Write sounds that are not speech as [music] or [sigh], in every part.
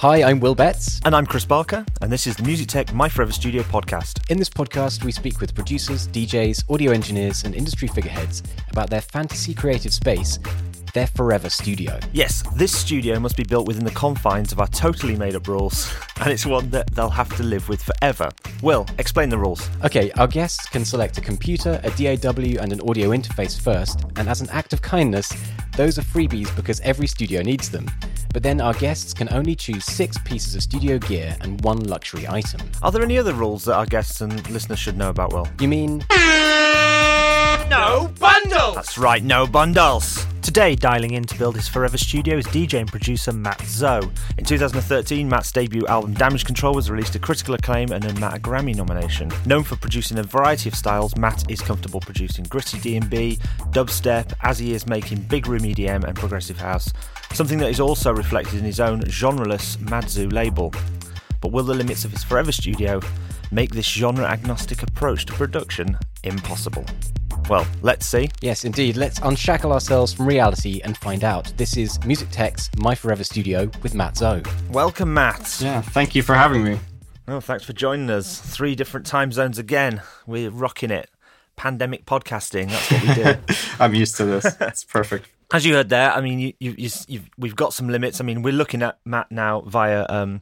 Hi, I'm Will Betts. And I'm Chris Barker, and this is the Music Tech My Forever Studio podcast. In this podcast, we speak with producers, DJs, audio engineers, and industry figureheads about their fantasy creative space, their forever studio. Yes, this studio must be built within the confines of our totally made up rules, [laughs] and it's one that they'll have to live with forever. Will, explain the rules. Okay, our guests can select a computer, a DAW, and an audio interface first, and as an act of kindness, those are freebies because every studio needs them. But then our guests can only choose six pieces of studio gear and one luxury item. Are there any other rules that our guests and listeners should know about, Will? You mean. No bundles! That's right, no bundles! Today, dialing in to build his forever studio is DJ and producer Mat Zo. In 2013, Matt's debut album Damage Control was released to critical acclaim and earned Matt a Grammy nomination. Known for producing a variety of styles, Matt is comfortable producing gritty D&B, dubstep, as he is making big room EDM and progressive house, something that is also reflected in his own genreless Mad Zoo label. But will the limits of his forever studio make this genre agnostic approach to production impossible? Well, let's see. Yes, indeed. Let's unshackle ourselves from reality and find out. This is Music Tech's My Forever Studio with Mat Zo. Welcome, Matt. Yeah, thank you for having me. Oh, thanks for joining us. Three different time zones again. We're rocking it. Pandemic podcasting. That's what we do. [laughs] I'm used to this. It's perfect. As you heard there, I mean, you, you, you, we've got some limits. I mean, we're looking at Matt now via um,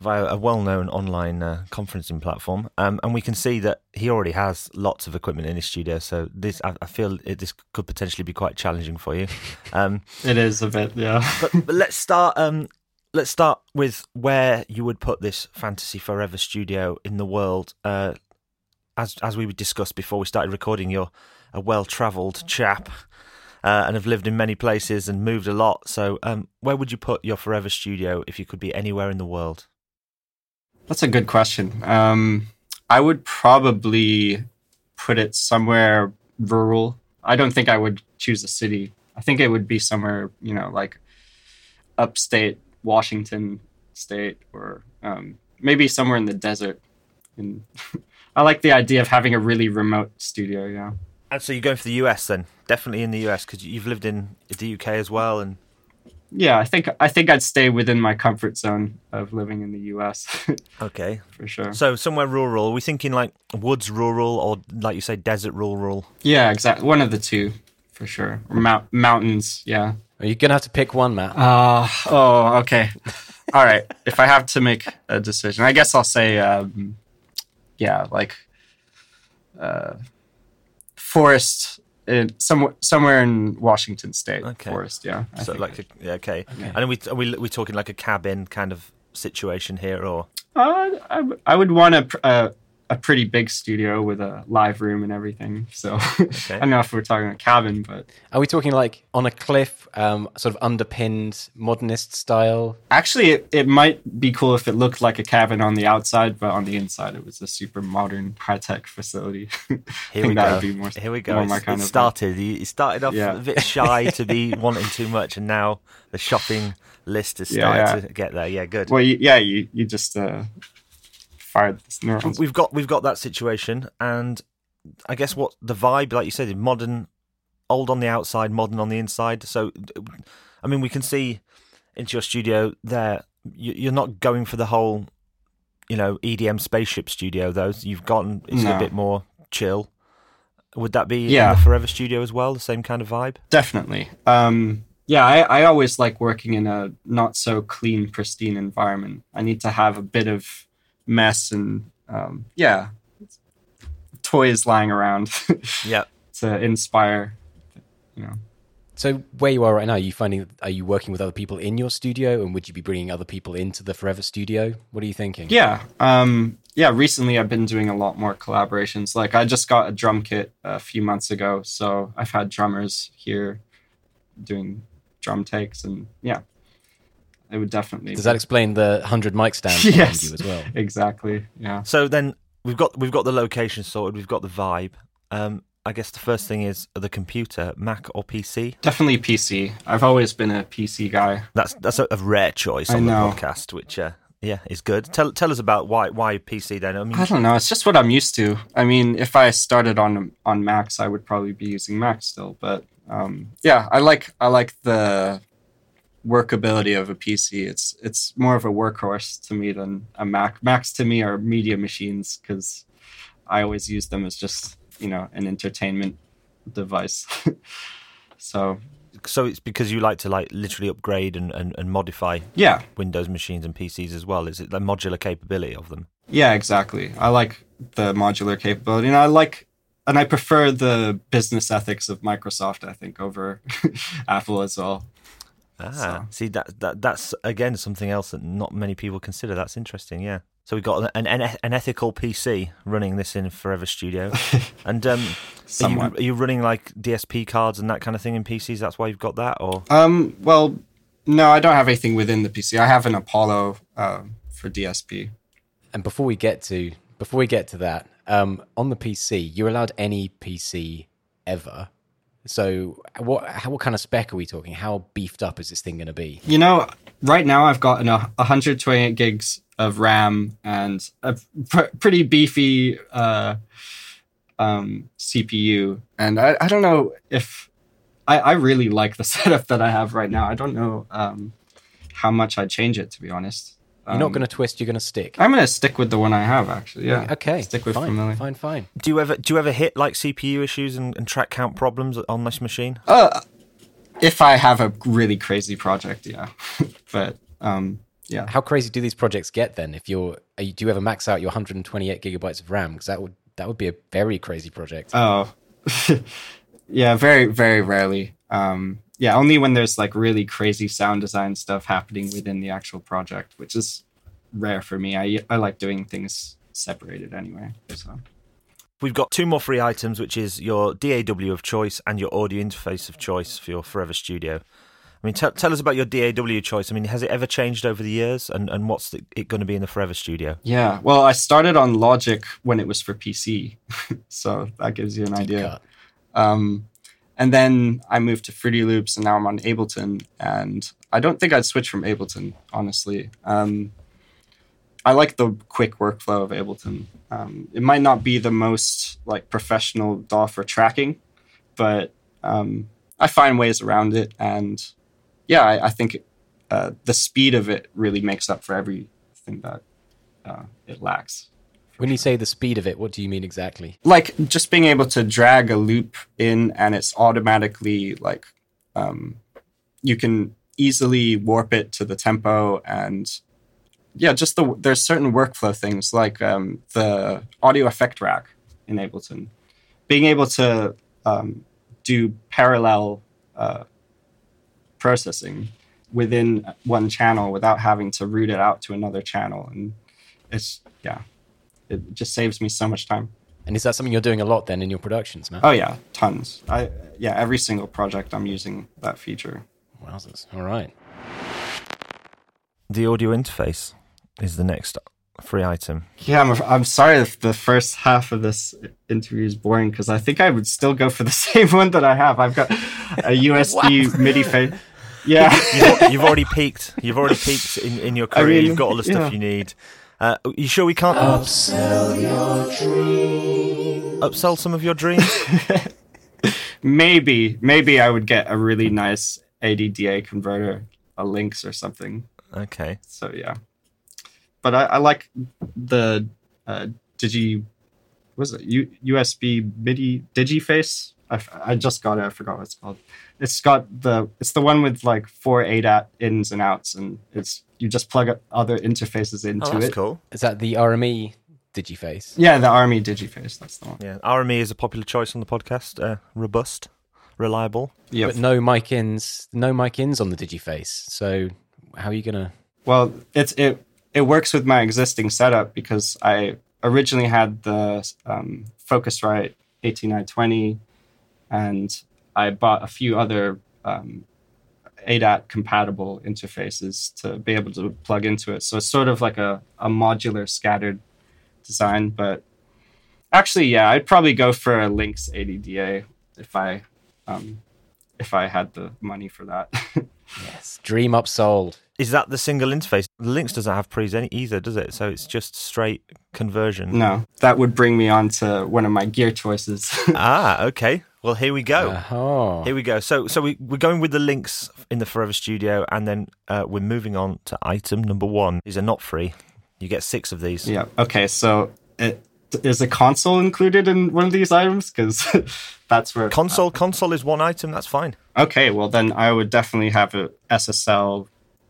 via a well-known online uh, conferencing platform, um, and we can see that he already has lots of equipment in his studio. So this, I, I feel, it, this could potentially be quite challenging for you. [laughs] Um, it is a bit, yeah. [laughs] but, but, let's start. Um, let's start with where you would put this Fantasy Forever studio in the world. Uh, as as we discussed before we started recording, you're a well-travelled chap. Uh, and have lived in many places and moved a lot. So, um, where would you put your forever studio if you could be anywhere in the world? That's a good question. Um, I would probably put it somewhere rural. I don't think I would choose a city. I think it would be somewhere, you know, like upstate Washington State or um, maybe somewhere in the desert. And [laughs] I like the idea of having a really remote studio. Yeah. And so you're going for the US then? Definitely in the US because you've lived in the UK as well, and yeah, I think I think I'd stay within my comfort zone of living in the U.S. [laughs] okay, for sure. So somewhere rural. Are we thinking like woods rural, or like you say, desert rural? Yeah, exactly. One of the two, for sure. Or mount- mountains. Yeah. Are you gonna have to pick one, Matt? Uh, oh, okay. [laughs] All right. If I have to make a decision, I guess I'll say, um, yeah, like uh, forest in somewhere somewhere in Washington State okay. forest. Yeah. I so like a, yeah, okay. okay. And are we are we we talking like a cabin kind of situation here, or? Uh, I, I would want a, a a pretty big studio with a live room and everything. So [laughs] okay. I don't know if we're talking a cabin, but are we talking like on a cliff, um, sort of underpinned modernist style? Actually, it, it might be cool if it looked like a cabin on the outside, but on the inside it was a super modern, high tech facility. [laughs] Here we go. More, Here we go. It's, it started. You started off yeah. a bit shy to be [laughs] wanting too much, and now the shopping list has started yeah, yeah. to get there. Yeah, good. Well, you, yeah, you you just. Uh, fired neurons. We've got we've got that situation, and I guess what the vibe, like you said, is modern, old on the outside, modern on the inside. So, I mean, we can see into your studio there. You're not going for the whole, you know, EDM spaceship studio. Though you've gotten it's no. a bit more chill. Would that be yeah. in the Forever Studio as well? The same kind of vibe? Definitely. Um, yeah, I, I always like working in a not so clean, pristine environment. I need to have a bit of mess and um, yeah, toys lying around. [laughs] yeah, to inspire, you know. So where you are right now, are you finding are you working with other people in your studio, and would you be bringing other people into the Forever Studio? What are you thinking? Yeah, um, yeah. Recently, I've been doing a lot more collaborations. Like I just got a drum kit a few months ago, so I've had drummers here doing drum takes, and yeah, it would definitely. Does that explain the hundred mic stands yes, you as well? [laughs] Exactly. Yeah. So then we've got we've got the location sorted. We've got the vibe. Um, I guess the first thing is the computer, Mac or PC. Definitely PC. I've always been a PC guy. That's that's a, a rare choice on the podcast, which uh, yeah is good. Tell tell us about why why PC then. I mean, I don't know. It's just what I'm used to. I mean, if I started on on Macs, I would probably be using Mac still. But um, yeah, I like I like the workability of a PC. It's it's more of a workhorse to me than a Mac. Macs to me are media machines because I always use them as just you know an entertainment device. [laughs] so So it's because you like to like literally upgrade and, and, and modify yeah, Windows machines and PCs as well. Is it the modular capability of them? yeah, exactly. I like the modular capability, and I like and I prefer the business ethics of Microsoft. I think over [laughs] Apple as well. Ah, So- see that that that's again something else that not many people consider. That's interesting. Yeah. So we've got an an, an ethical PC running this in Forever Studio, [laughs] and um, are you, are you running like DSP cards and that kind of thing in PCs? That's why you've got that, or Um, well, no, I don't have anything within the PC. I have an Apollo uh, for DSP. And before we get to before we get to that, um, on the PC, you're allowed any PC ever. So what how, what kind of spec are we talking? How beefed up is this thing going to be? You know, right now I've got an, uh, 128 gigs of RAM and a pr- pretty beefy uh, um, CPU. And I, I don't know if I, I really like the [laughs] setup that I have right now. I don't know um, how much I'd change it, to be honest. You're not going to twist. You're going to stick. I'm going to stick with the one I have, actually. Yeah. okay. Stick with fine, familiar. Fine. Fine. do you ever do you ever hit like CPU issues and, and track count problems on this machine? Uh, if I have a really crazy project, yeah. [laughs] but um, yeah. How crazy do these projects get then? If you're, are you do you ever max out your 128 gigabytes of RAM? Because that would that would be a very crazy project. Oh, [laughs] yeah. Very, very rarely. Um, yeah, only when there's like really crazy sound design stuff happening within the actual project, which is rare for me. I I like doing things separated anyway. So We've got two more free items, which is your DAW of choice and your audio interface of choice for your Forever Studio. I mean, tell tell us about your DAW choice. I mean, has it ever changed over the years, and, and what's the, it going to be in the Forever Studio? yeah. Well, I started on Logic when it was for PC, [laughs] so that gives you an idea. Um, and then I moved to Fruity Loops, and now I'm on Ableton. And I don't think I'd switch from Ableton, honestly. Um, I like the quick workflow of Ableton. Um, it might not be the most like professional DAW for tracking, but um, I find ways around it. And yeah, I, I think uh, the speed of it really makes up for everything that uh, it lacks. When you say the speed of it, what do you mean exactly? like just being able to drag a loop in and it's automatically like um, you can easily warp it to the tempo and yeah just the there's certain workflow things like um, the audio effect rack in ableton being able to um, do parallel uh, processing within one channel without having to route it out to another channel and it's yeah it just saves me so much time And is that something you're doing a lot then in your productions, man? Oh yeah, tons. I yeah, every single project I'm using that feature. Wowzers. All right. The audio interface is the next free item. Yeah, I'm I'm sorry if the first half of this interview is boring because I think I would still go for the [laughs] same one that I have. I've got a [laughs] USB MIDI face. Yeah. You've, you've already peaked. You've already peaked in, in your [laughs] career. mean, you've got all the stuff yeah. you need. Uh, you sure we can't upsell your dreams? Upsell some of your dreams? [laughs] maybe maybe I would get a really nice ADDA converter, a Lynx or something. Okay. So yeah, but I, I like the uh, Digi. Was it U, USB MIDI DigiFace? I, f- I just got it. I forgot what it's called. It's got the it's the one with like four ADAT ins and outs, and it's you just plug other interfaces into Oh, that's it. cool. Is that the RME Digiface? Yeah, the RME DigiFace. That's the one. Yeah, RME is a popular choice on the podcast. Uh, robust, reliable. Yeah. But no mic ins, no mic ins on the Digiface. So how are you gonna? Well, it's it it works with my existing setup because I originally had the um, Focusrite 18i20, and I bought a few other um, ADAT compatible interfaces to be able to plug into it. So it's sort of like a, a modular scattered design. But actually, yeah, I'd probably go for a Lynx ADDA if I um, if I had the money for that. [laughs] Yes, dream upsold. Is that the single interface? Lynx doesn't have pre's any either, does it? So it's just straight conversion. No, that would bring me on to one of my gear choices. [laughs] Ah, okay. Well, here we go. Uh-huh. Here we go. So, so we, we're going with the Lynx in the Forever Studio, and then uh, we're moving on to item number one. These are not free. You get six of these. Yeah. Okay. So, it, is a console included in one of these items? Because [laughs] that's where Console, console is one item. That's fine. Okay. Well, then I would definitely have a SSL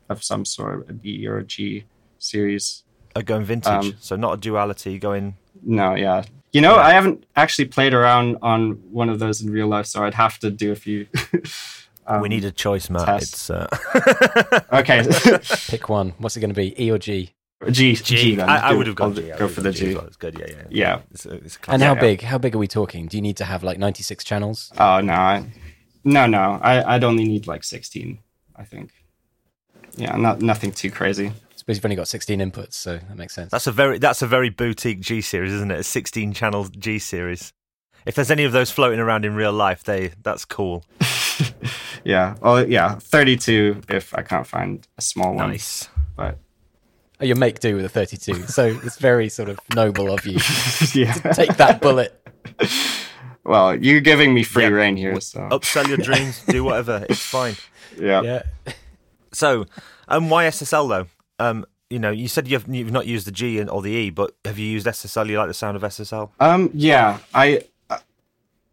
of some sort, a B or a G series. Uh, going vintage, Um, so not a duality. Going. No. Yeah. You know, I haven't actually played around on one of those in real life, so I'd have to do a few. [laughs] um, we need a choice, Matt. test. It's uh, [laughs] [laughs] Okay. Pick one. What's it going to be? E or G? G. G. then. I, I would have gone I'll G. I Go for the gone G. well. It's good. Yeah, yeah. Yeah. It's a, it's a And how yeah. big? How big are we talking? Do you need to have like 96 channels? Oh no, I, no, no. I, I'd only need like sixteen. I think. Yeah, not nothing too crazy. I suppose you've only got 16 inputs, so that makes sense. That's a very that's a very boutique G series, isn't it? A 16 channel G series. If there's any of those floating around in real life, they that's cool. [laughs] Yeah. Well, yeah, thirty-two if I can't find a small one. Nice. But Oh, you make do with a 32, so it's very sort of noble of you. [laughs] yeah. Take that bullet. [laughs] Well, you're giving me free Yeah. rein here, so Upsell your dreams, do whatever. It's fine. yeah. Yeah. So, um, why SSL though? Um, you know, you said you've you've not used the G and, or the E, but have you used SSL? You like the sound of SSL? Um. Yeah. I.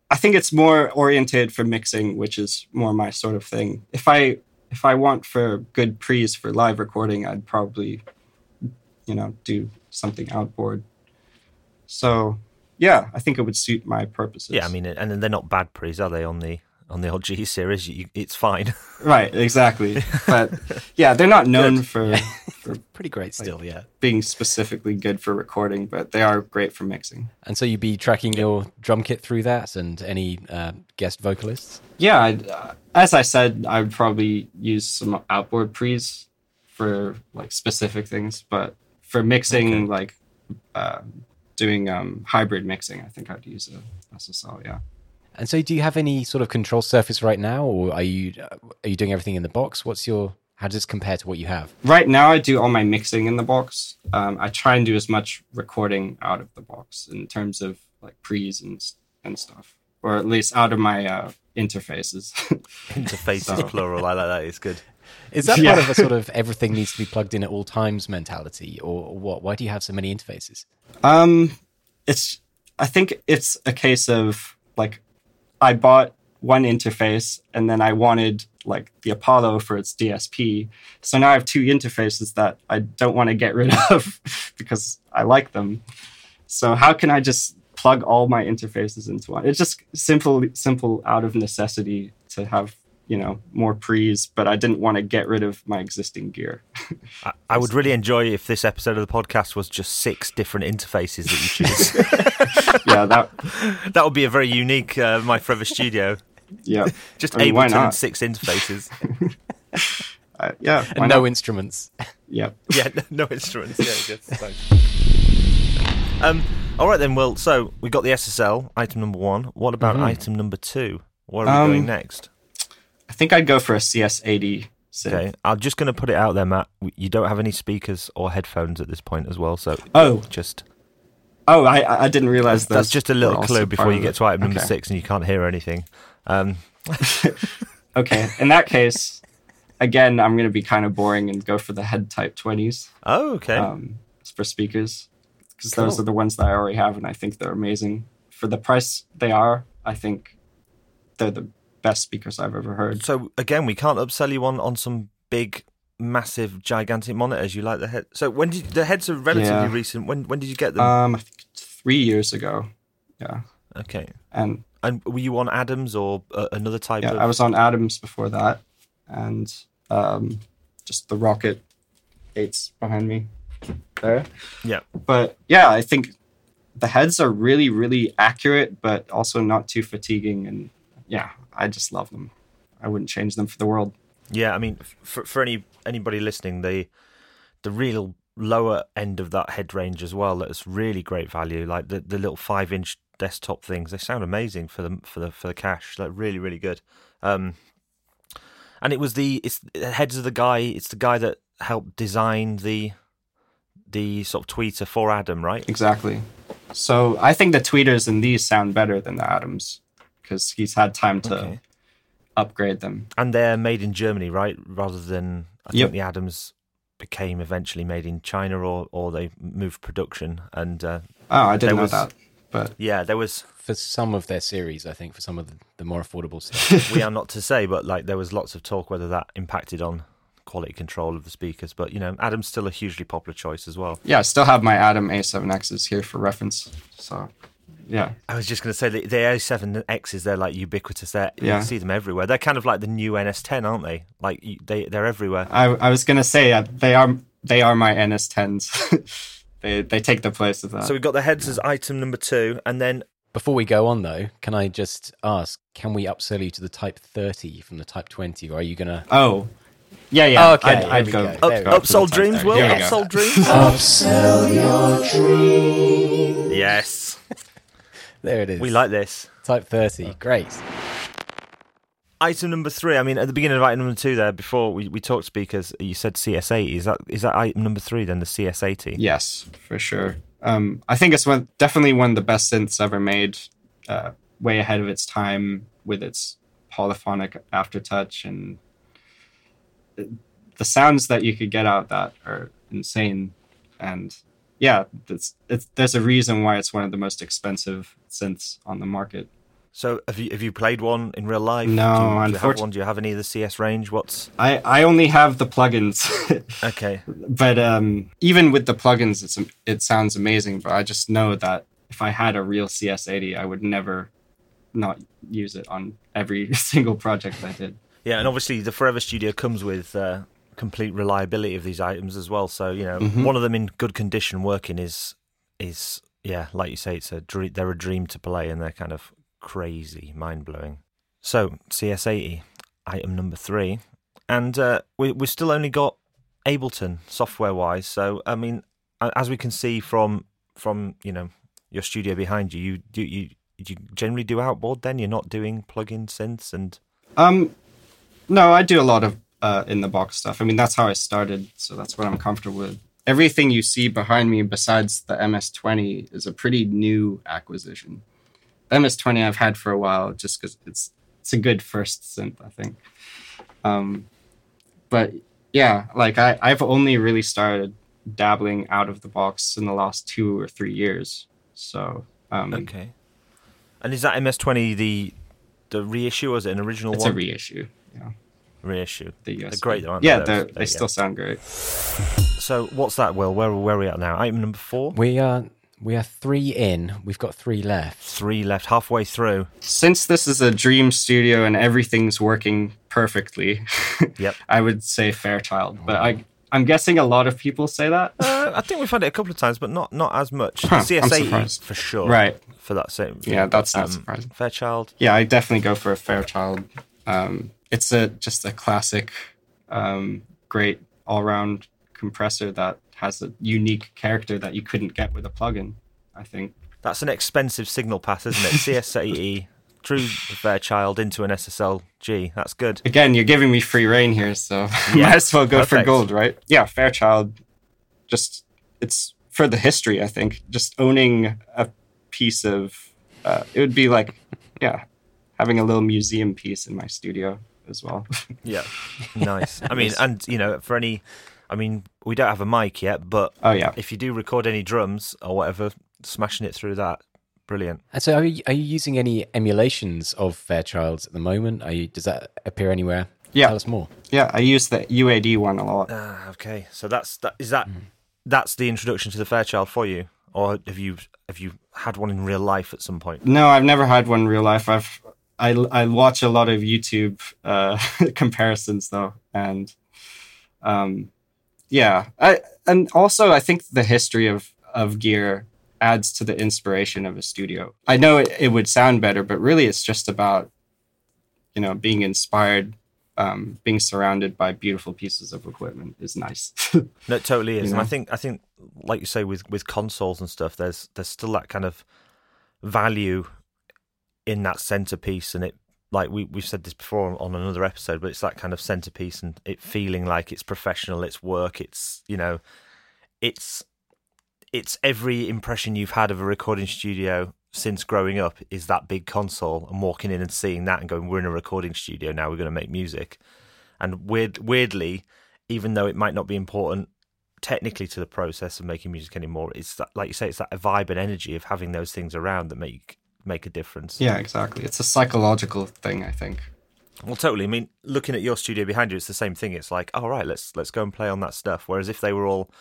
I think it's more oriented for mixing, which is more my sort of thing. If I if I want for good pre's for live recording, I'd probably, you know, do something outboard. So, yeah, I think it would suit my purposes. Yeah, I mean, and they're not bad pre's, are they? On the on the old G series, you, it's fine. right, exactly. [laughs] But yeah, they're not known for [laughs] for Pretty great still, yeah. being specifically good for recording, but they are great for mixing. And so you'd be tracking your drum kit through that and any uh, guest vocalists? Yeah, I'd, uh, as I said, I would probably use some outboard pre's for like specific things, but for mixing, like uh, doing um, hybrid mixing, I think I'd use a SSL. Yeah. And so do you have any sort of control surface right now, or are you uh, are you doing everything in the box? What's your how does this compare to what you have? Right now, I do all my mixing in the box. Um, I try and do as much recording out of the box in terms of like pre's and and stuff, or at least out of my uh, interfaces. [laughs] Interfaces So- plural. I like that. It's good. Is that Yeah. part of a sort of everything needs to be plugged in at all times mentality, or what? Why do you have so many interfaces? Um, it's. I think it's a case of like, I bought one interface and then I wanted like the Apollo for its DSP. So now I have two interfaces that I don't want to get rid [laughs] of because I like them. So how can I just plug all my interfaces into one? It's just simple, simple out of necessity to have you know more pre's, but I didn't want to get rid of my existing gear. [laughs] I, I would really enjoy if this episode of the podcast was just six different interfaces that you choose. [laughs] yeah, that. that would be a very unique uh, My Forever Studio. Yeah, [laughs] Just I mean, why Ableton and not? six interfaces. [laughs] uh, yeah. And no not? instruments. [laughs] yeah. yeah, no, no instruments. Yeah. Thanks. Um, all right then. Well, so we got the SSL item number one. What about Mhm. item number two? Where are we Um, going next? I think I'd go for a CS80 synth. Okay, I'm just going to put it out there, Matt. You don't have any speakers or headphones at this point as well, so Oh, just oh, I I didn't realize that's those just a little clue before you get to item number Okay. six and you can't hear anything. Um, [laughs] Okay, in that case, again, I'm going to be kind of boring and go for the HEDD type 20s oh, okay. um, for speakers because those are the ones that I already have and I think they're amazing. For the price they are, I think they're the best speakers I've ever heard. So again, we can't upsell you on on some big, massive, gigantic monitors. You like the HEDD? So when did the HEDDs are relatively Yeah. recent? When when did you get them? Um, I think three years ago. Yeah, okay. and And were you on Adams or uh, another type yeah, of? I was on Adams before that, and um, just the Rokit eights behind me there. Yeah. But yeah, I think the HEDDs are really, really accurate, but also not too fatiguing. And yeah, I just love them. I wouldn't change them for the world. Yeah, I mean, for for any anybody listening, the the real lower end of that HEDD range as well. That's really great value. Like the, the little five inch desktop things, they sound amazing for the for the for the cash. Like really, really good. Um, and it was the it's the HEDDs of the guy. It's the guy that helped design the the sort of tweeter for Adam, right? Exactly. So I think the tweeters in these sound better than the Adams because he's had time to Okay. upgrade them. And they're made in Germany, right? Rather than I Yep. think the Adams became eventually made in China, or or they moved production. And uh, Oh, I didn't know was- that. But yeah, there was. For some of their series, I think for some of the, the more affordable stuff. [laughs] we are not to say, but like there was lots of talk whether that impacted on quality control of the speakers. But you know, Adam's still a hugely popular choice as well. yeah, I still have my Adam A7Xs here for reference. So, yeah. I was just going to say the, the A7Xs, they're like ubiquitous. They're, Yeah. You see them everywhere. They're kind of like the new NS10, aren't they? Like you, they they're everywhere. I, I was gonna say uh, they are they are my NS10s. [laughs] they they take the place of that. So we've got the HEDDs as item number two, and then Before we go on, though, can I just ask, can we upsell you to the Type 30 from the Type 20, or are you going to... oh, yeah, yeah. Oh, okay, I'd, I'd go. go. up, There we go. upsold dreams, Will. Here we go. Upsold [laughs] dreams. Yes, There it is. we like this. Type 30. Great. Item number three. I mean, at the beginning of item number two, there before we, we talked speakers, you said CS80. Is that is that item number three? Then the CS80. Yes, for sure. Um, I think it's one definitely one of the best synths ever made. Uh, way ahead of its time with its polyphonic aftertouch and the sounds that you could get out that are insane. And yeah, it's, it's, there's a reason why it's one of the most expensive synths on the market. So have you have you played one in real life? No, do you, do you have one? Do you have any of the CS range? What's I, I only have the plugins, [laughs] okay? but um, even with the plugins, it's it sounds amazing. But I just know that if I had a real CS80, I would never not use it on every [laughs] single project I did. Yeah, and obviously the Forever Studio comes with uh, complete reliability of these items as well. So you know, Mhm. one of them in good condition working is is yeah, like you say, it's a dream, they're a dream to play, and they're kind of crazy, mind blowing. So CS80, item number three, and uh, we we've still only got Ableton software wise. So I mean, as we can see from from you know your studio behind you, you do you. You generally do outboard then? You're not doing plug-in synths and Um, no, I do a lot of uh, in the box stuff. I mean, that's how I started, so that's what I'm comfortable with. Everything you see behind me, besides the MS20, is a pretty new acquisition. The MS20 I've had for a while, just because it's it's a good first synth, I think. Um, but yeah, like I I've only really started dabbling out of the box in the last two or three years. So um, Okay. And is that MS20 the the reissue or is it an original it's one? a reissue. Yeah, reissue. the They're great, though, aren't yeah, they, they're- they still sound great. So what's that, Will? Where, where are we at now? Item number four? We are we are three in. We've got three left. Three left, halfway through. since this is a dream studio and everything's working perfectly, [laughs] Yep. I would say Fairchild. But I, I'm guessing a lot of people say that. Uh, I think we've had it a couple of times, but not not as much. Huh, I'm CS80 for sure. Right. For that same. Yeah, that's not Um, surprising. Fairchild. Yeah, I definitely go for a Fairchild. Um, it's a just a classic, um, great all-round compressor that has a unique character that you couldn't get with a plugin. I think. That's an expensive signal path, isn't it? CS80 through the Fairchild into an SSL-G. That's good. Again, you're giving me free rein here, so [laughs] Yeah, might as well go for gold, right? Yeah, Fairchild. Just it's for the history. I think just owning a piece of uh, it would be like, yeah, having a little museum piece in my studio as well. [laughs] Yeah. Nice. I mean, and, you know, for any. I mean, we don't have a mic yet, but oh yeah, if you do record any drums or whatever, smashing it through that, brilliant. And so, are you, are you using any emulations of Fairchilds at the moment? Are you, does that appear anywhere? Yeah. Tell us more. yeah. I use the UAD one a lot. Ah, okay. So that's that. Is that that's the introduction to the Fairchild for you, or have you have you had one in real life at some point? No, I've never had one in real life. I've I I watch a lot of YouTube uh, [laughs] comparisons though, and um, yeah, I and also I think the history of of gear adds to the inspiration of a studio. I know it, it would sound better, but really it's just about you know being inspired. Um, being surrounded by beautiful pieces of equipment is nice. [laughs] No, it totally is. You And I think I think like you say with with consoles and stuff, there's there's still that kind of value in that centerpiece, and it like we we've said this before on another episode, but it's that kind of centerpiece and it feeling like it's professional, it's work, it's you know, it's it's every impression you've had of a recording studio since growing up is that big console and walking in and seeing that and going, we're in a recording studio now, we're going to make music. And weird, weirdly, even though it might not be important technically to the process of making music anymore, it's that, like you say, it's that vibe and energy of having those things around that make make a difference. Yeah, exactly. It's a psychological thing, I think. Well, totally. I mean, looking at your studio behind you, it's the same thing. It's like, all right, let's let's go and play on that stuff. Whereas if they were all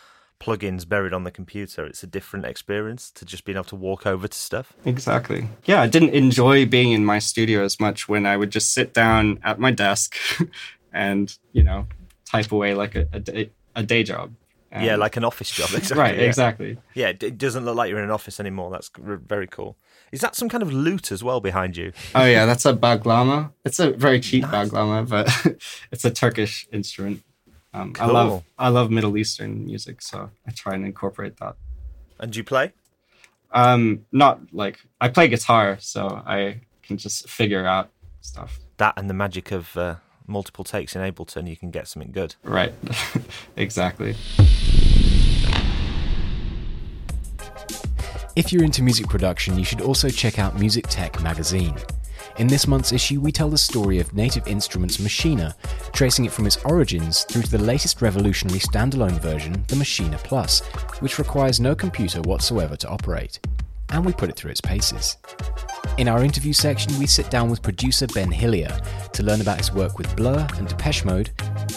plugins buried on the computer, it's a different experience to just being able to walk over to stuff. Exactly. Yeah, I didn't enjoy being in my studio as much when I would just sit down at my desk [laughs] and, you know, type away like a, a, day, a day job. And yeah, like an office job. [laughs] Exactly. right, yeah. exactly. Yeah, it doesn't look like you're in an office anymore. That's very cool. Is that some kind of lute as well behind you? Oh yeah, that's a baglama. It's a very cheap baglama, but [laughs] it's a Turkish instrument. Um, I Cool. love I love Middle Eastern music, so I try and incorporate that. And do you play? Um, not like I play guitar, so I can just figure out stuff. That and the magic of uh, multiple takes in Ableton, you can get something good. Right, [laughs] exactly. If you're into music production, you should also check out Music Tech magazine. In this month's issue, we tell the story of Native Instruments Maschine, tracing it from its origins through to the latest revolutionary standalone version, the Maschine Plus, which requires no computer whatsoever to operate. And we put it through its paces. In our interview section, we sit down with producer Ben Hillier to learn about his work with Blur and Depeche Mode.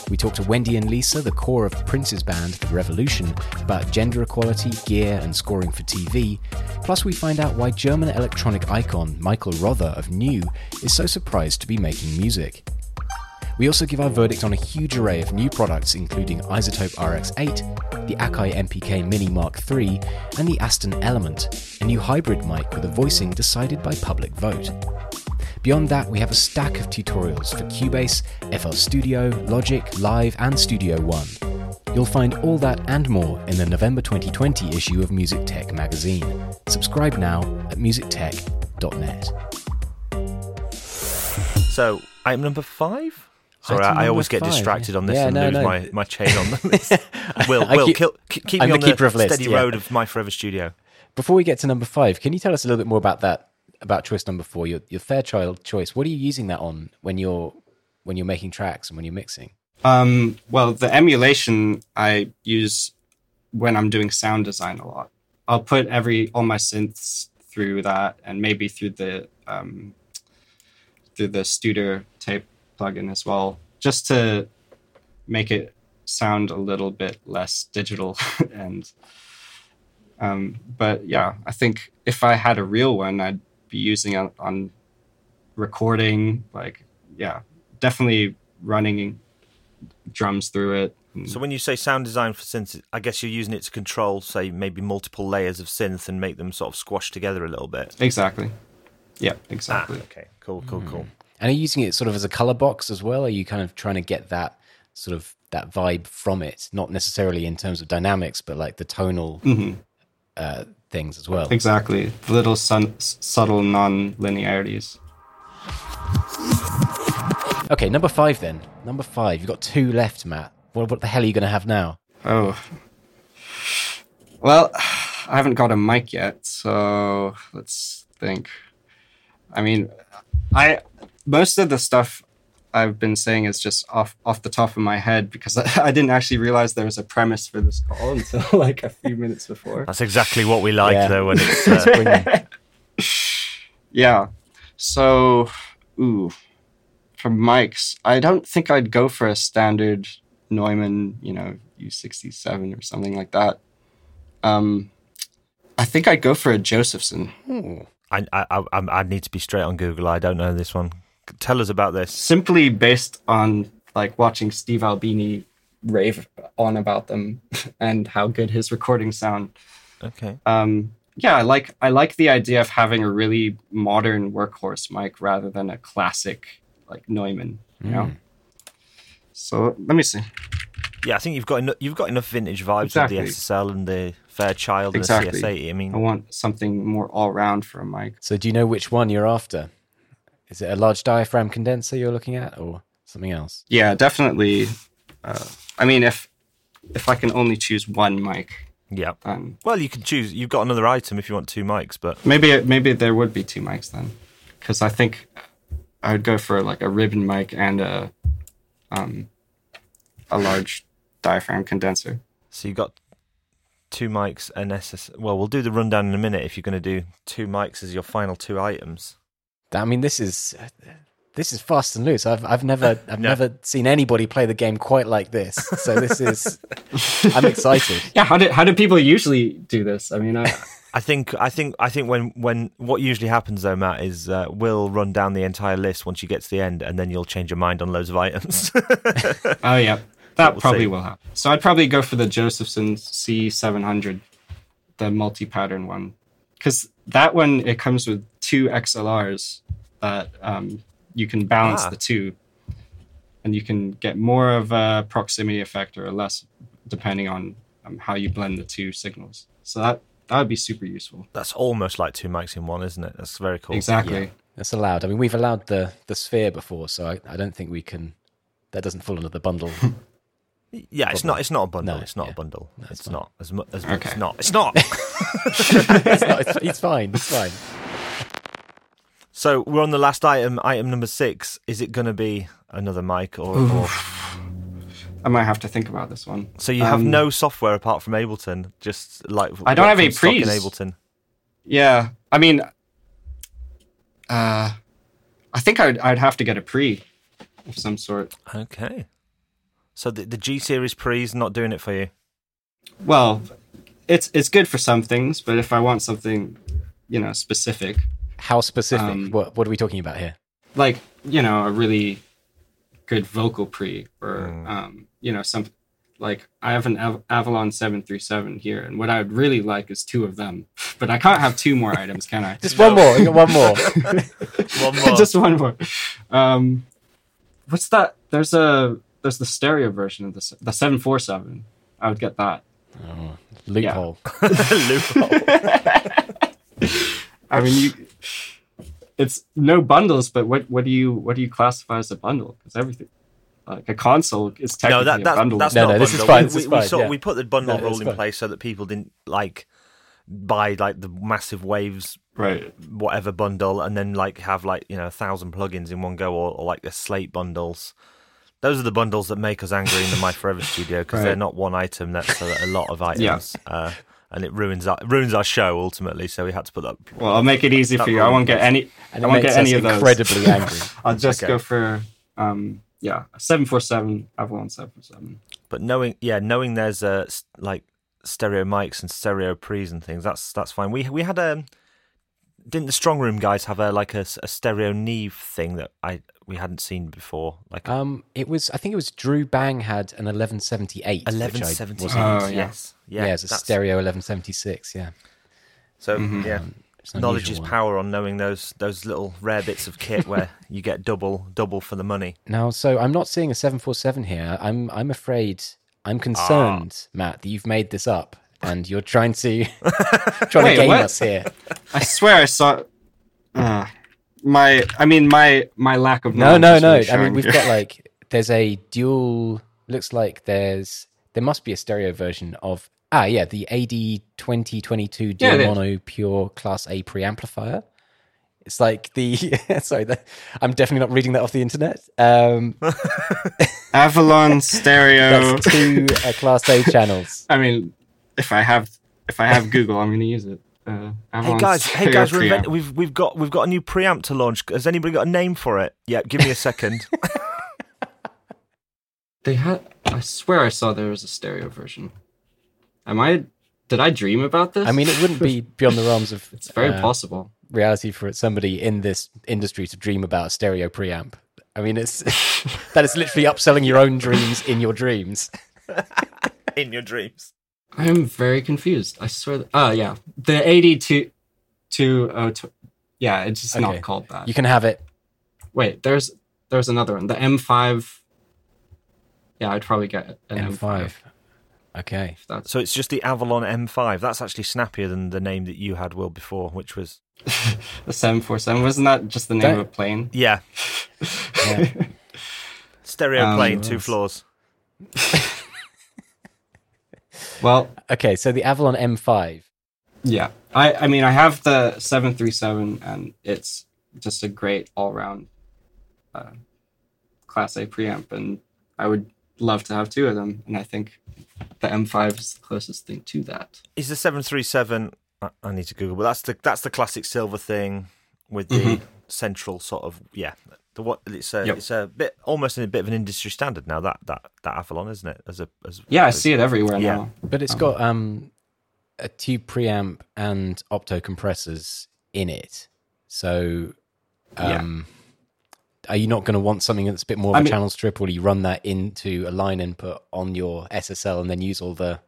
We talk to Wendy and Lisa, the core of Prince's band, The Revolution, about gender equality, gear, and scoring for TV. Plus, we find out why German electronic icon Michael Rother of Neu! is so surprised to be making music. We also give our verdict on a huge array of new products, including iZotope RX8, the Akai MPK Mini Mark III, and the Aston Element, a new hybrid mic with a voicing decided by public vote. Beyond that, we have a stack of tutorials for Cubase, FL Studio, Logic, Live, and Studio One. You'll find all that and more in the November 2020 issue of Music Tech magazine. Subscribe now at musictech.net. So, item number five? Sorry, I, I always get five, distracted yeah. on this Yeah, and no, lose no. My, my chain on the [laughs] list. Will, Will, keep- kill, keep, me on the keeper of lists, steady yeah. road of My Forever Studio. Before we get to number five, can you tell us a little bit more about that? About choice number four, your your Fairchild choice. What are you using that on when you're when you're making tracks and when you're mixing? Um, well, the emulation I use when I'm doing sound design a lot. I'll put every all my synths through that, and maybe through the um, through the Studer tape plugin as well, just to make it sound a little bit less digital. [laughs] and um, but yeah, I think if I had a real one, I'd be using it on recording. Like, yeah, definitely running drums through it. So when you say sound design for synths, I guess you're using it to control, say, maybe multiple layers of synth and make them sort of squash together a little bit. Exactly. Yeah, Ah, exactly. okay, cool, cool, cool. And are you using it sort of as a color box as well? Are you kind of trying to get that sort of that vibe from it, not necessarily in terms of dynamics, but like the tonal uh, things as well? Exactly. Little sun- subtle non-linearities. Okay, number five then. Number five. You've got two left, Matt. What, what the hell are you going to have now? Oh. Well, I haven't got a mic yet, so let's think. I mean, I most of the stuff I've been saying is just off off the top of my head because I, [laughs] I didn't actually realize there was a premise for this call until [laughs] like a few minutes before. That's exactly what we like, Yeah. though, when it's. Uh, [laughs] Yeah. So, ooh, for mics, I don't think I'd go for a standard Neumann, you know, U67 or something like that. Um, I think I'd go for a Josephson. Ooh. I, I, I, I need to be straight on Google. I don't know this one. Tell us about this. Simply based on like watching Steve Albini rave on about them [laughs] and how good his recordings sound. Okay. um yeah i like i like the idea of having a really modern workhorse mic rather than a classic like neumann you know so let me see Yeah, I think you've got enough, you've got enough vintage vibes Exactly. with the SSL and the Fairchild and Exactly. the CS80. I mean, i want something more all round for a mic So, do you know which one you're after? Is it a large diaphragm condenser you're looking at, or something else? yeah definitely uh, i mean if if i can only choose one mic Yeah. Um, Well, you can choose. You've got another item if you want two mics, but maybe maybe there would be two mics then, because I think I would go for like a ribbon mic and a um a large diaphragm condenser. so you've got two mics and SS. Well, we'll do the rundown in a minute if you're going to do two mics as your final two items. I mean, this is this is fast and loose. I've I've never [laughs] I've Yeah. never seen anybody play the game quite like this. So this is [laughs] I'm excited. Yeah, how did how do people usually do this? I mean, I, [laughs] I think I think I think when when what usually happens though, Matt, is uh, we'll run down the entire list once you get to the end, and then you'll change your mind on loads of items. oh yeah, that we'll probably see. will happen. So I'd probably go for the Josephson C700, the multi-pattern one, because that one it comes with two XLRs that um, you can balance Ah. the two, and you can get more of a proximity effect or less, depending on um, how you blend the two signals. So that that would be super useful. That's almost like two mics in one, isn't it? That's very cool. Exactly. That's allowed. I mean, we've allowed the the sphere before, so I, I don't think we can. That doesn't fall under the bundle. [laughs] Yeah, it's not. It's not a bundle. No, it's not yeah. a bundle. it's it's not as much as Okay. it's not. It's not. [laughs] [laughs] it's, not, it's, it's fine. It's fine. So we're on the last item. Item number six. Is it going to be another mic or? or I might have to think about this one. so you have Um, no software apart from Ableton. Just like I don't have any stock in. Ableton. Yeah, I mean, uh, I think I'd I'd have to get a pre of some sort. Okay. So the, the G series pre is not doing it for you. Well, it's it's good for some things, but if I want something, you know, specific, How specific? Um, what what are we talking about here? like you know, a really good vocal pre, or Mm. um, you know, some like I have an Av- Avalon seven three seven here, and what I would really like is two of them, [laughs] but I can't have two more items, can I? [laughs] Just one more. You got one more. [laughs] One more. just one more. Um, what's that? There's a there's the stereo version of the the seven four seven. I would get that. Loophole. Loophole. I mean, you. It's no bundles, but what what do you what do you classify as a bundle? Because everything, like a console, is technically No, that, a bundle. that's No, not no, a this is fine, We, this we, is we fine, sort yeah. we put the bundle No, rule in fine. place so that people didn't like buy like the massive waves right. whatever bundle and then like have like you know a thousand plugins in one go or, or like the slate bundles those are the bundles that make us angry in the my forever studio because [laughs] they're not one item that's a, a lot of items uh, and it ruins our ruins our show ultimately so we had to put that Well, I'll make it easy for you. I won't get any. And I won't get any of those. incredibly [laughs] angry. I'll just Okay. go for um yeah seven four seven Avalon seven four seven. but knowing yeah knowing there's uh like stereo mics and stereo pre's and things that's that's fine we we had a didn't the strong room guys have a like a, a stereo neve thing that i we hadn't seen before like Um, it was. I think it was Drew Bang had an 1178. which I 1178 wasn't- Oh, yeah. yes Yeah, yeah, it's a that's- stereo 1176. Yeah, so Mhm. yeah It's an knowledge is one. power on knowing those those little rare bits of kit where you get double double for the money [laughs] Now, so I'm not seeing a 747 here. I'm I'm afraid I'm concerned, Matt, that you've made this up and you're trying to [laughs] trying Wait, to game what? us here. I swear I saw. Uh, my, I mean my my lack of No, knowledge no, no. really I mean, we've here. got like there's a dual. Looks like there's there must be a stereo version of ah yeah the AD 2022 Yeah, dual it is. mono pure class A preamplifier. It's like the [laughs] sorry, the, I'm definitely not reading that off the internet. Um, [laughs] Avalon stereo. that's two uh, class A channels. I mean, if I have if I have Google, I'm going to use it. Uh, hey guys hey guys we're invent- we've we've got we've got a new preamp to launch has anybody got a name for it yeah give me a second [laughs] They had. I swear I saw there was a stereo version. Am I? Did I dream about this? I mean, it wouldn't be [laughs] beyond the realms of It's very uh, possible. reality for somebody in this industry to dream about a stereo preamp. I mean, it's [laughs] that is literally upselling your own dreams in your dreams. in your dreams I am very confused. I swear. That, oh yeah, the eighty-two, two oh two. Yeah, it's just Okay. not called that. You can have it. Wait, there's there's another one. The M5. Yeah, I'd probably get an M5. M5. Okay. that's So it's just the Avalon M5. That's actually snappier than the name that you had, Will, before, which was [laughs] the 747. Wasn't that just the name Don't- of a plane? yeah, [laughs] Yeah. stereo Um, plane, two floors. [laughs] Well, Okay, so the Avalon M5. yeah. I, I mean, I have the 737, and it's just a great all round uh, Class A preamp, and I would love to have two of them. And I think the M5 is the closest thing to that. Is the seven three seven? I need to Google, but that's the that's the classic silver thing with the Mhm. Central sort of yeah. The what it's a Yep. it's a bit almost in a bit of an industry standard now that that that Avalon isn't it as a as Yeah, I see it everywhere Yeah. now. But it's got um, a tube preamp and opto compressors in it. So, Yeah. um, are you not going to want something that's a bit more of I a mean- channel strip, or do you run that into a line input on your SSL and then use all the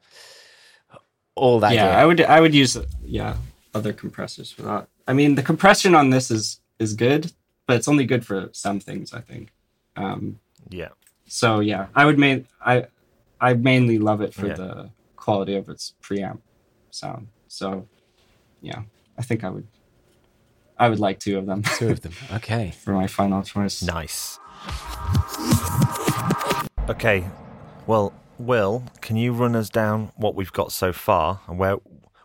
all that? yeah, gear? I would I would use yeah other compressors for that. I mean, the compression on this is is good, but it's only good for some things. I think. Um, yeah so yeah, I would main I I mainly love it for Yeah. the quality of its preamp sound. So yeah, I think I would I would like two of them Two of them. [laughs] Okay. for my final choice. nice. Okay, well, Will, can you run us down what we've got so far and where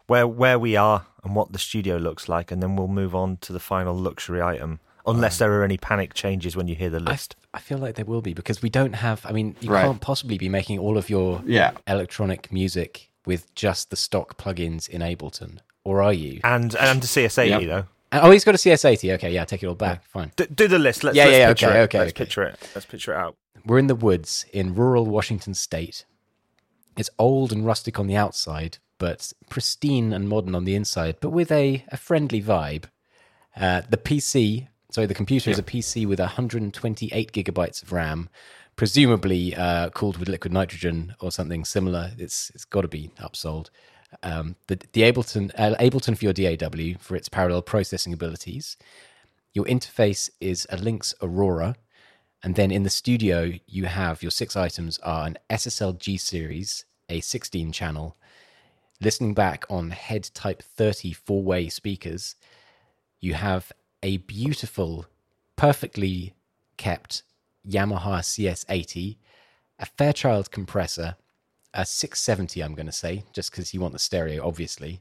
where where we are and what the studio looks like, and then we'll move on to the final luxury item. Unless um, there are any panic changes when you hear the I, list. I feel like there will be because we don't have. I mean, you Right. can't possibly be making all of your Yeah. electronic music with just the stock plugins in Ableton, or are you? And and to CS80 Yep. though. Uh, oh, he's got a CS80. Okay, yeah, take it all back. Fine. D- do the list. Let's, Yeah, let's yeah, picture okay, it. okay, Let's okay. picture it. Let's picture it out. We're in the woods in rural Washington state. It's old and rustic on the outside, but pristine and modern on the inside, but with a, a friendly vibe. Uh, the PC, sorry, the computer is a PC with 128 gigabytes of RAM, presumably uh, cooled with liquid nitrogen or something similar. It's it's got to be upsold. Um, the the Ableton uh, Ableton for your DAW for its parallel processing abilities. Your interface is a Lynx Aurora, and then in the studio, you have your six items are an SSL G series, a 16 channel, listening back on HEDD type 30 four way speakers. You have a beautiful, perfectly kept Yamaha CS80, a Fairchild compressor, a 670, I'm going to say, just because you want the stereo, obviously.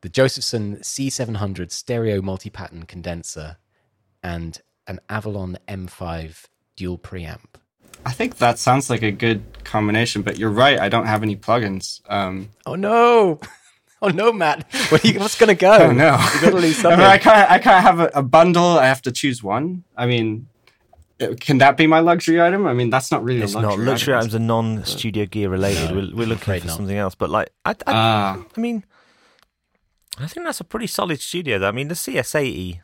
The Josephson C700 stereo multi pattern condenser, and an Avalon M5 dual preamp. I think that sounds like a good combination, but you're right. I don't have any plugins. Um, Oh no! [laughs] Oh no, Matt! What are you, what's going to go? [laughs] oh no, You got to lose I, mean, I can't. I can't have a, a bundle. I have to choose one. I mean, uh, can that be my luxury item? I mean, that's not really It's a luxury. not luxury item. items are non-studio gear related. No, we're, we're looking for not. something else. But like, I, I, Ah, I mean, I think that's a pretty solid studio. Though I mean, the CS80,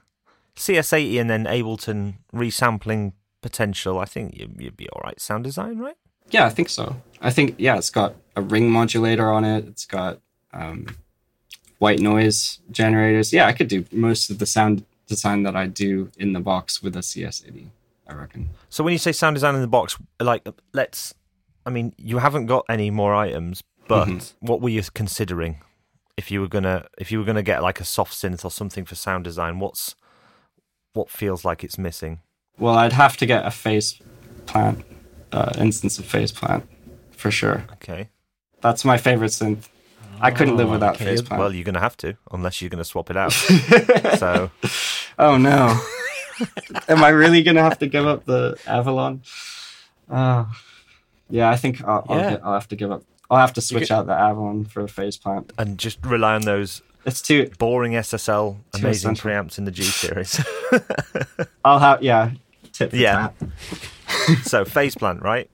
CS80, and then Ableton resampling potential. I think you, you'd be all right. Sound design, right? yeah, I think so. I think yeah, it's got a ring modulator on it. It's got um, white noise generators. Yeah, I could do most of the sound design that I do in the box with a CS80. I reckon. So when you say sound design in the box, like let's, I mean, you haven't got any more items, but Mhm. what were you considering if you were gonna if you were gonna get like a soft synth or something for sound design? What's what feels like it's missing? Well, I'd have to get a phase plant uh, instance of phase plant for sure. Okay. That's my favorite synth. I couldn't live Oh, without okay. phase plant. Well, you're gonna have to unless you're gonna swap it out. [laughs] so oh no. Am I really gonna have to give up the Avalon? Uh, yeah, I think I'll, I'll, Yeah. get- I'll have to give up. I'll have to switch could- out the Avalon for a phase plant. and just rely on those It's too. boring SSL Too amazing essential. preamps in the G series. [laughs] I'll have yeah. Tip for Yeah. [laughs] so phase plant, right?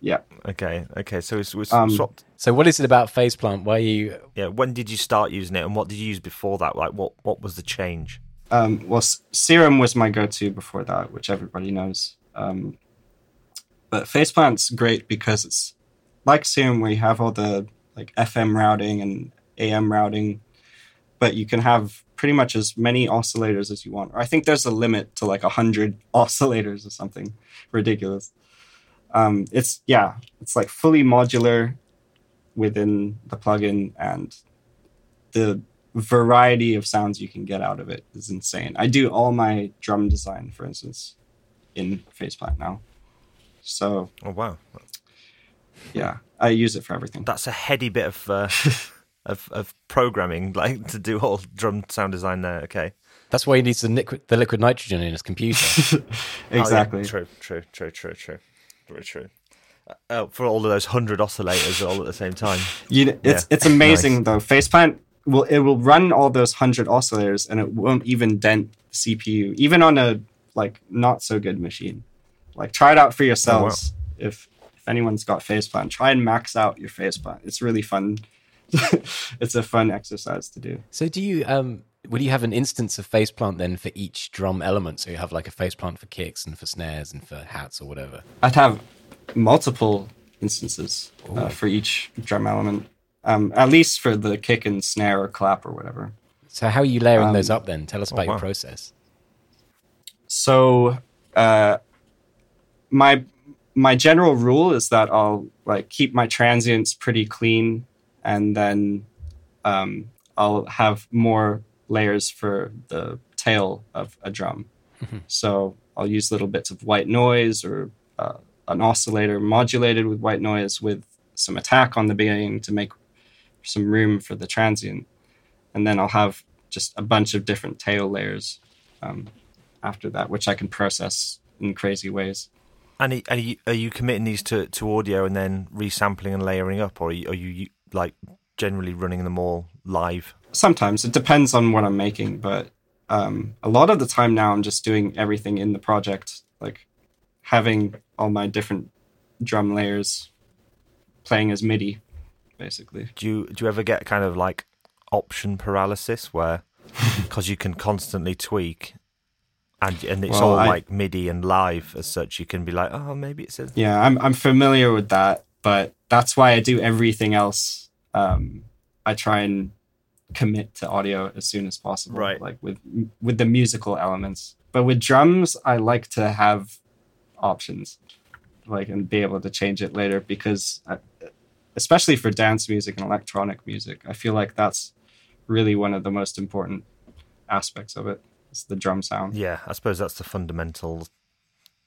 Yeah. Okay. Okay. So it's, it's Um, swapped. so, what is it about Phase Plant? Why are you? Yeah. When did you start using it, and what did you use before that? Like, what what was the change? Um, well, S- Serum was my go-to before that, which everybody knows. Um, but Phase Plant's great because it's like Serum, where you have all the like FM routing and AM routing, but you can have pretty much as many oscillators as you want. Or I think there's a limit to like a hundred [laughs] oscillators or something ridiculous. Um, it's yeah, it's like fully modular within the plugin, and the variety of sounds you can get out of it is insane. I do all my drum design, for instance, in Phase Plant now. So Oh wow. yeah, I use it for everything. That's a heady bit of uh, [laughs] of of programming, [laughs] like to do all drum sound design there. Okay, That's why he needs the liquid, the liquid nitrogen in his computer. [laughs] exactly. Oh, yeah. True, true, true, true, true, very true. Uh, oh, for all of those hundred oscillators all at the same time. You know, it's Yeah. it's amazing though. Phase Plant will it will run all those hundred oscillators and it won't even dent the CPU, even on a like not so good machine. Like try it out for yourselves. If if anyone's got phase plant, try and max out your phase plant. It's really fun. [laughs] it's a fun exercise to do. so do you um will you have an instance of phase plant then for each drum element? So you have like a phase plant for kicks and for snares and for hats or whatever. I'd have multiple instances uh, for each drum element. Um, at least for the kick and snare or clap or whatever. So how are you layering Um, those up then? Tell us about wow. your process. so uh my my general rule is that i'll like keep my transients pretty clean and then um i'll have more layers for the tail of a drum. So i'll use little bits of white noise or uh, an oscillator modulated with white noise with some attack on the beginning to make some room for the transient. And then i'll have just a bunch of different tail layers um, after that, which I can process in crazy ways. And are you, are you committing these to, to audio and then resampling and layering up, or are you, are you like generally running them all live? Sometimes it depends on what I'm making, but um, a lot of the time now I'm just doing everything in the project, like having all my different drum layers playing as MIDI, basically. Do you do you ever get kind of like option paralysis where [laughs] because you can constantly tweak and and it's Well, all I- like MIDI and live as such, you can be like, oh, maybe it says Yeah, I'm I'm familiar with that, but that's why I do everything else. Um, I try and commit to audio as soon as possible, Right. Like with with the musical elements. But with drums, I like to have options, like and be able to change it later because, I, especially for dance music and electronic music, I feel like that's really one of the most important aspects of it. It's the drum sound. Yeah, I suppose that's the fundamental.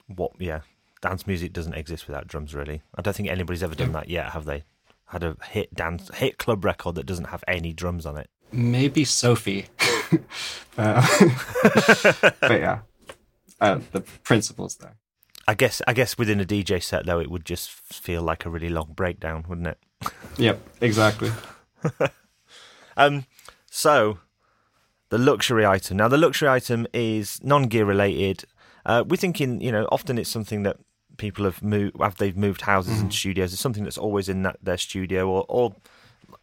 What? Yeah, dance music doesn't exist without drums. Really, I don't think anybody's ever done that yet, have they? Had a hit dance hit club record that doesn't have any drums on it. Maybe Sophie. [laughs] uh, [laughs] but yeah, uh, the principle's there. I guess. I guess within a DJ set though, it would just feel like a really long breakdown, wouldn't it? [laughs] Yep, exactly. Um, so the luxury item. Now, the luxury item is non-gear related. Uh, we're thinking, you know, often it's something that people have moved after they've moved houses and studios. It's something that's always in that their studio, or, or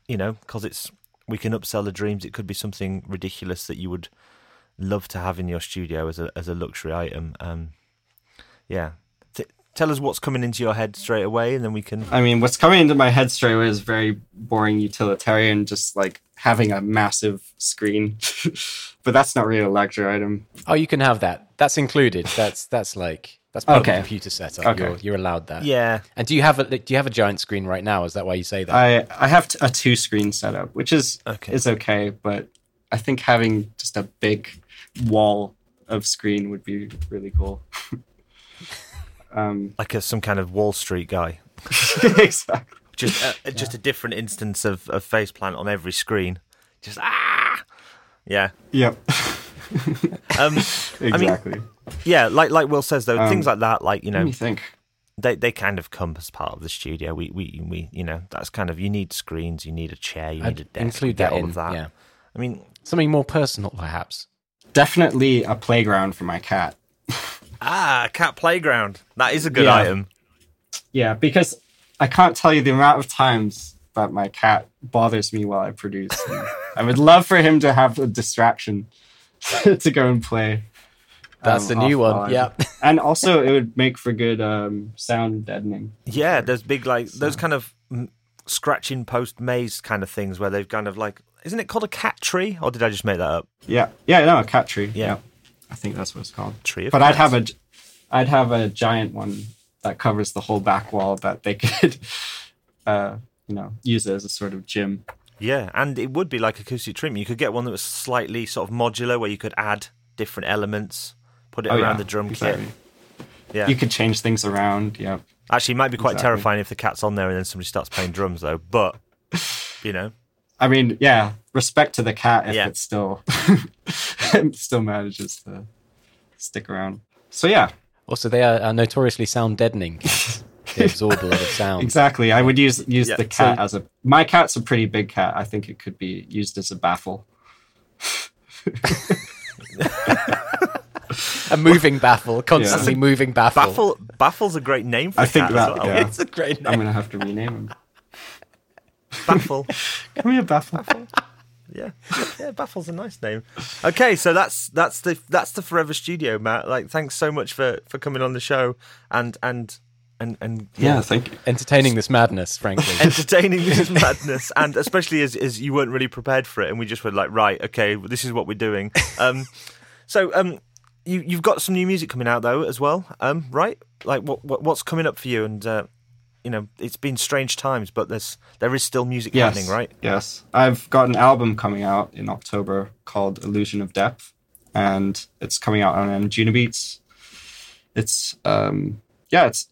you know, because it's we can upsell the dreams. It could be something ridiculous that you would love to have in your studio as a as a luxury item. Um, yeah. T- tell us what's coming into your head straight away, and then we can. I mean, what's coming into my head straight away is very boring utilitarian, just like having a massive screen. [laughs] but that's not really a luxury item. Oh, you can have that. That's included. That's that's like that's part of Okay. the computer setup. Okay. You're, you're allowed that. Yeah, And do you have a do you have a giant screen right now? Is that why you say that? I I have t- a two screen setup, which is Okay. is okay, but I think having just a big wall of screen would be really cool. [laughs] um, like a, some kind of Wall Street guy. [laughs] exactly. just a, just a different instance of, of phase plant on every screen. Just ah, yeah, Yep. [laughs] [laughs] um, exactly. yeah. Like like Will says though, Um, things like that, like you know, me think. they they kind of come as part of the studio. We we we you know that's kind of you need screens, you need a chair, you need a I'd desk. include we get that all in. of that. Yeah. I mean, Something more personal, perhaps. Definitely a playground for my cat. ah, cat playground. That is a good Yeah. item. Yeah, because I can't tell you the amount of times that my cat bothers me while I produce. I would love for him to have a distraction [laughs] to go and play. That's um, the new one. while Yeah. [laughs] And also, it would make for good um, sound deadening. Yeah, there's big like those kind of scratching post maze kind of things where they've kind of like, isn't it called a cat tree? Or did I just make that up? Yeah, yeah, no, a cat tree. Yeah. I think that's what it's called. Tree of But I'd have a, I'd have a giant one that covers the whole back wall that they [laughs] could, uh, you know, use it as a sort of gym. Yeah, and it would be like acoustic treatment. You could get one that was slightly sort of modular, where you could add different elements, put it Oh, around yeah, the drum exactly. kit. Yeah, You could change things around. Yeah. Actually, it might be quite Exactly. terrifying if the cat's on there and then somebody starts playing drums, though. But you know, I mean, yeah, respect to the cat if Yeah. it still [laughs] still manages to stick around. So yeah, Also, they are, are notoriously sound deadening. [laughs] cats. they absorb a lot of sound. exactly. I would use use Yeah, the cat so- as a. My cat's a pretty big cat. I think it could be used as a baffle. A moving baffle, constantly Yeah. moving baffle. baffle baffle's a great name for I a think cat that- as well. yeah. It's a great name. I'm gonna have to rename him. Baffle. [laughs] Come here, baffle. Yeah, yeah, Baffle's a nice name. Okay, so that's that's the that's the Forever Studio, Matt. Like, thanks so much for for coming on the show and and and and Yeah, thank you. Entertaining this madness, frankly. [laughs] entertaining this madness, and especially as as you weren't really prepared for it, and we just were like, right, okay, this is what we're doing. Um, [laughs] so um, you you've got some new music coming out though as well, um, right? Like, what, what what's coming up for you? And uh, you know, it's been strange times, but there's there is still music Yes, happening, right? Yes, I've got an album coming out in October called Illusion of Depth, and it's coming out on Anjunabeats. It's um, yeah, it's.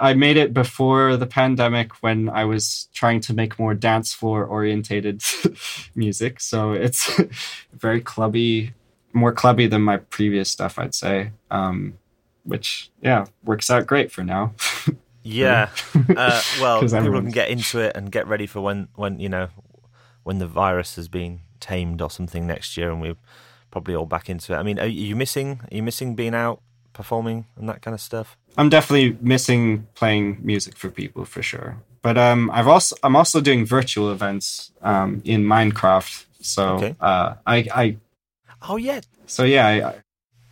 I made it before the pandemic when I was trying to make more dance floor orientated [laughs] music. So it's [laughs] very clubby, more clubby than my previous stuff, I'd say. Um, which yeah works out great for now. [laughs] Yeah. Uh, well, people can get into it and get ready for when, when you know, when the virus has been tamed or something next year, and we're probably all back into it. I mean, are you missing? Are you missing being out performing and that kind of stuff? I'm definitely missing playing music for people for sure. But um, I've also I'm also doing virtual events um, in Minecraft. So Okay. uh, I, I Oh yeah, so yeah, I, I-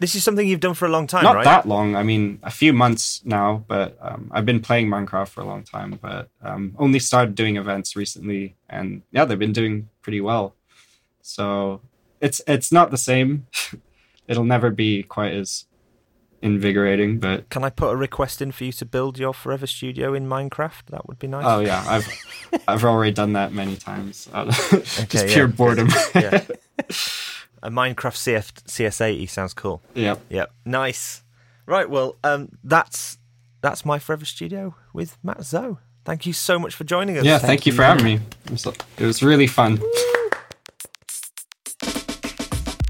this is something you've done for a long time, not right? that long. I mean, a few months now. But um, I've been playing Minecraft for a long time. But um, only started doing events recently, and yeah, they've been doing pretty well. So it's it's not the same. [laughs] It'll never be quite as invigorating, but Can I put a request in for you to build your Forever Studio in Minecraft? That would be nice. Oh yeah, I've [laughs] I've already done that many times. [laughs] Just yeah. pure boredom. [laughs] yeah. A Minecraft CF, CS80 sounds cool. yep. Yep, nice. Right, well, um, that's that's my Forever Studio with Mat Zo. Thank you so much for joining us. Yeah, thank, you for having me. It was, it was really fun.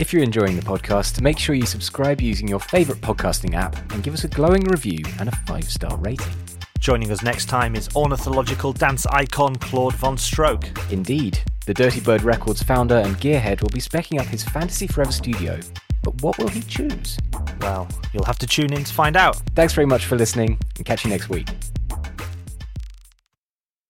If you're enjoying the podcast, make sure you subscribe using your favourite podcasting app and give us a glowing review and a five star rating. Joining us next time is ornithological dance icon Claude VonStroke. Indeed, the Dirtybird Records founder and gearhead will be specking up his Fantasy Forever studio. But what will he choose? Well, you'll have to tune in to find out. Thanks very much for listening and catch you next week.